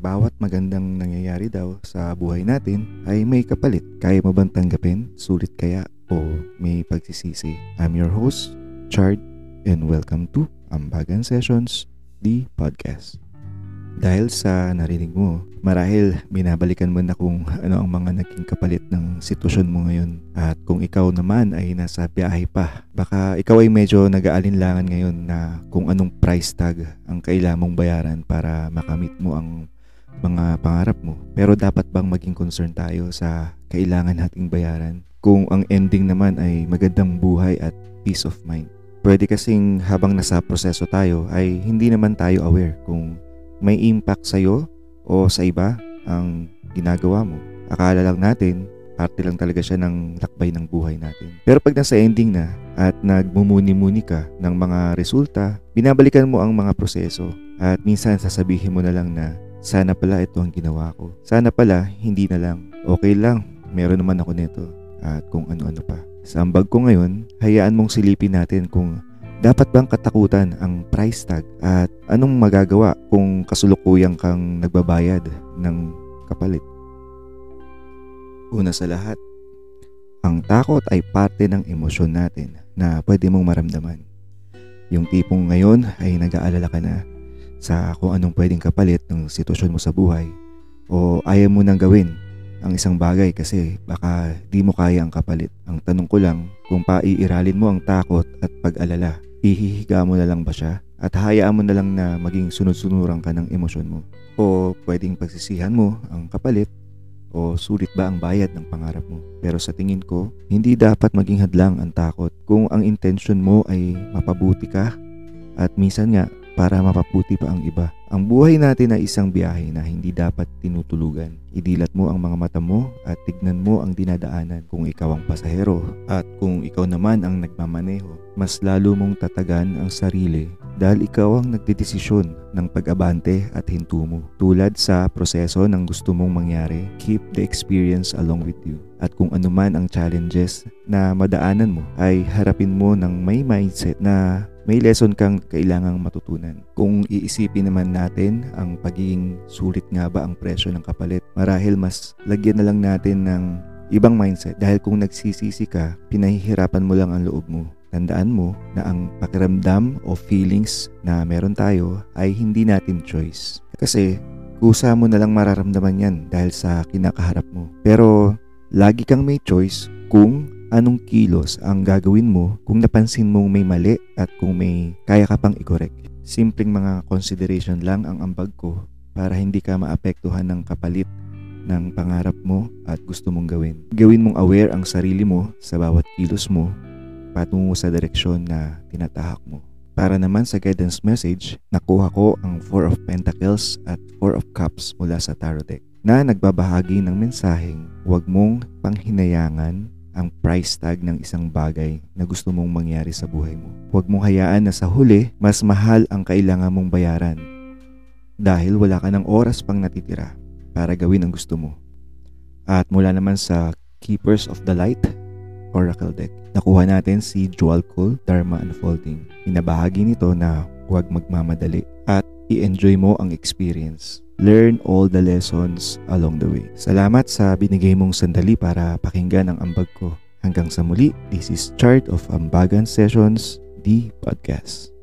bawat magandang nangyayari daw sa buhay natin ay may kapalit. Kaya mo bang tanggapin? Sulit kaya? O may pagsisisi? I'm your host, Chard, and welcome to Ambagan Sessions, the podcast. Dahil sa narinig mo, marahil binabalikan mo na kung ano ang mga naging kapalit ng sitwasyon mo ngayon. At kung ikaw naman ay nasa biyahe pa, baka ikaw ay medyo nag-aalinlangan ngayon na kung anong price tag ang kailangan mong bayaran para makamit mo ang mga pangarap mo. Pero dapat bang maging concern tayo sa kailangan nating bayaran kung ang ending naman ay magandang buhay at peace of mind? Pwede kasing habang nasa proseso tayo ay hindi naman tayo aware kung may impact sa'yo o sa iba ang ginagawa mo. Akala lang natin, parte lang talaga siya ng lakbay ng buhay natin. Pero pag nasa ending na at nagmumuni-muni ka ng mga resulta, binabalikan mo ang mga proseso at minsan sasabihin mo na lang na sana pala ito ang ginawa ko. Sana pala hindi na lang. Okay lang, meron naman ako nito at kung ano-ano pa. Sa ambag ko ngayon, hayaan mong silipin natin kung dapat bang katakutan ang price tag at anong magagawa kung kasulukuyang kang nagbabayad ng kapalit? Una sa lahat, ang takot ay parte ng emosyon natin na pwede mong maramdaman. Yung tipong ngayon ay nag-aalala ka na sa kung anong pwedeng kapalit ng sitwasyon mo sa buhay o ayaw mo nang gawin ang isang bagay kasi baka di mo kaya ang kapalit. Ang tanong ko lang kung paiiralin mo ang takot at pag-alala Ihihiga mo na lang ba siya? At hayaan mo na lang na maging sunod-sunuran ka ng emosyon mo? O pwedeng pagsisihan mo ang kapalit? O sulit ba ang bayad ng pangarap mo? Pero sa tingin ko, hindi dapat maging hadlang ang takot kung ang intention mo ay mapabuti ka at minsan nga para mapaputi pa ang iba. Ang buhay natin ay isang biyahe na hindi dapat tinutulugan. Idilat mo ang mga mata mo at tignan mo ang dinadaanan kung ikaw ang pasahero at kung ikaw naman ang nagmamaneho. Mas lalo mong tatagan ang sarili dahil ikaw ang nagdedesisyon ng pag-abante at hinto mo. Tulad sa proseso ng gusto mong mangyari, keep the experience along with you. At kung anuman ang challenges na madaanan mo, ay harapin mo ng may mindset na may lesson kang kailangang matutunan. Kung iisipin naman natin ang pagiging sulit nga ba ang presyo ng kapalit, marahil mas lagyan na lang natin ng ibang mindset dahil kung nagsisisi ka, pinahihirapan mo lang ang loob mo. Tandaan mo na ang pakiramdam o feelings na meron tayo ay hindi natin choice. Kasi kusa mo na lang mararamdaman yan dahil sa kinakaharap mo. Pero lagi kang may choice kung anong kilos ang gagawin mo kung napansin mong may mali at kung may kaya ka pang i-correct. Simpleng mga consideration lang ang ambag ko para hindi ka maapektuhan ng kapalit ng pangarap mo at gusto mong gawin. Gawin mong aware ang sarili mo sa bawat kilos mo patungo sa direksyon na tinatahak mo. Para naman sa guidance message, nakuha ko ang Four of Pentacles at Four of Cups mula sa Tarot deck na nagbabahagi ng mensaheng huwag mong panghinayangan ang price tag ng isang bagay na gusto mong mangyari sa buhay mo. Huwag mong hayaan na sa huli, mas mahal ang kailangan mong bayaran dahil wala ka ng oras pang natitira para gawin ang gusto mo. At mula naman sa Keepers of the Light Oracle Deck, nakuha natin si Dual Cool Dharma Unfolding. Inabahagi nito na huwag magmamadali at i-enjoy mo ang experience learn all the lessons along the way. Salamat sa binigay mong sandali para pakinggan ang ambag ko. Hanggang sa muli, this is Chart of Ambagan Sessions, the podcast.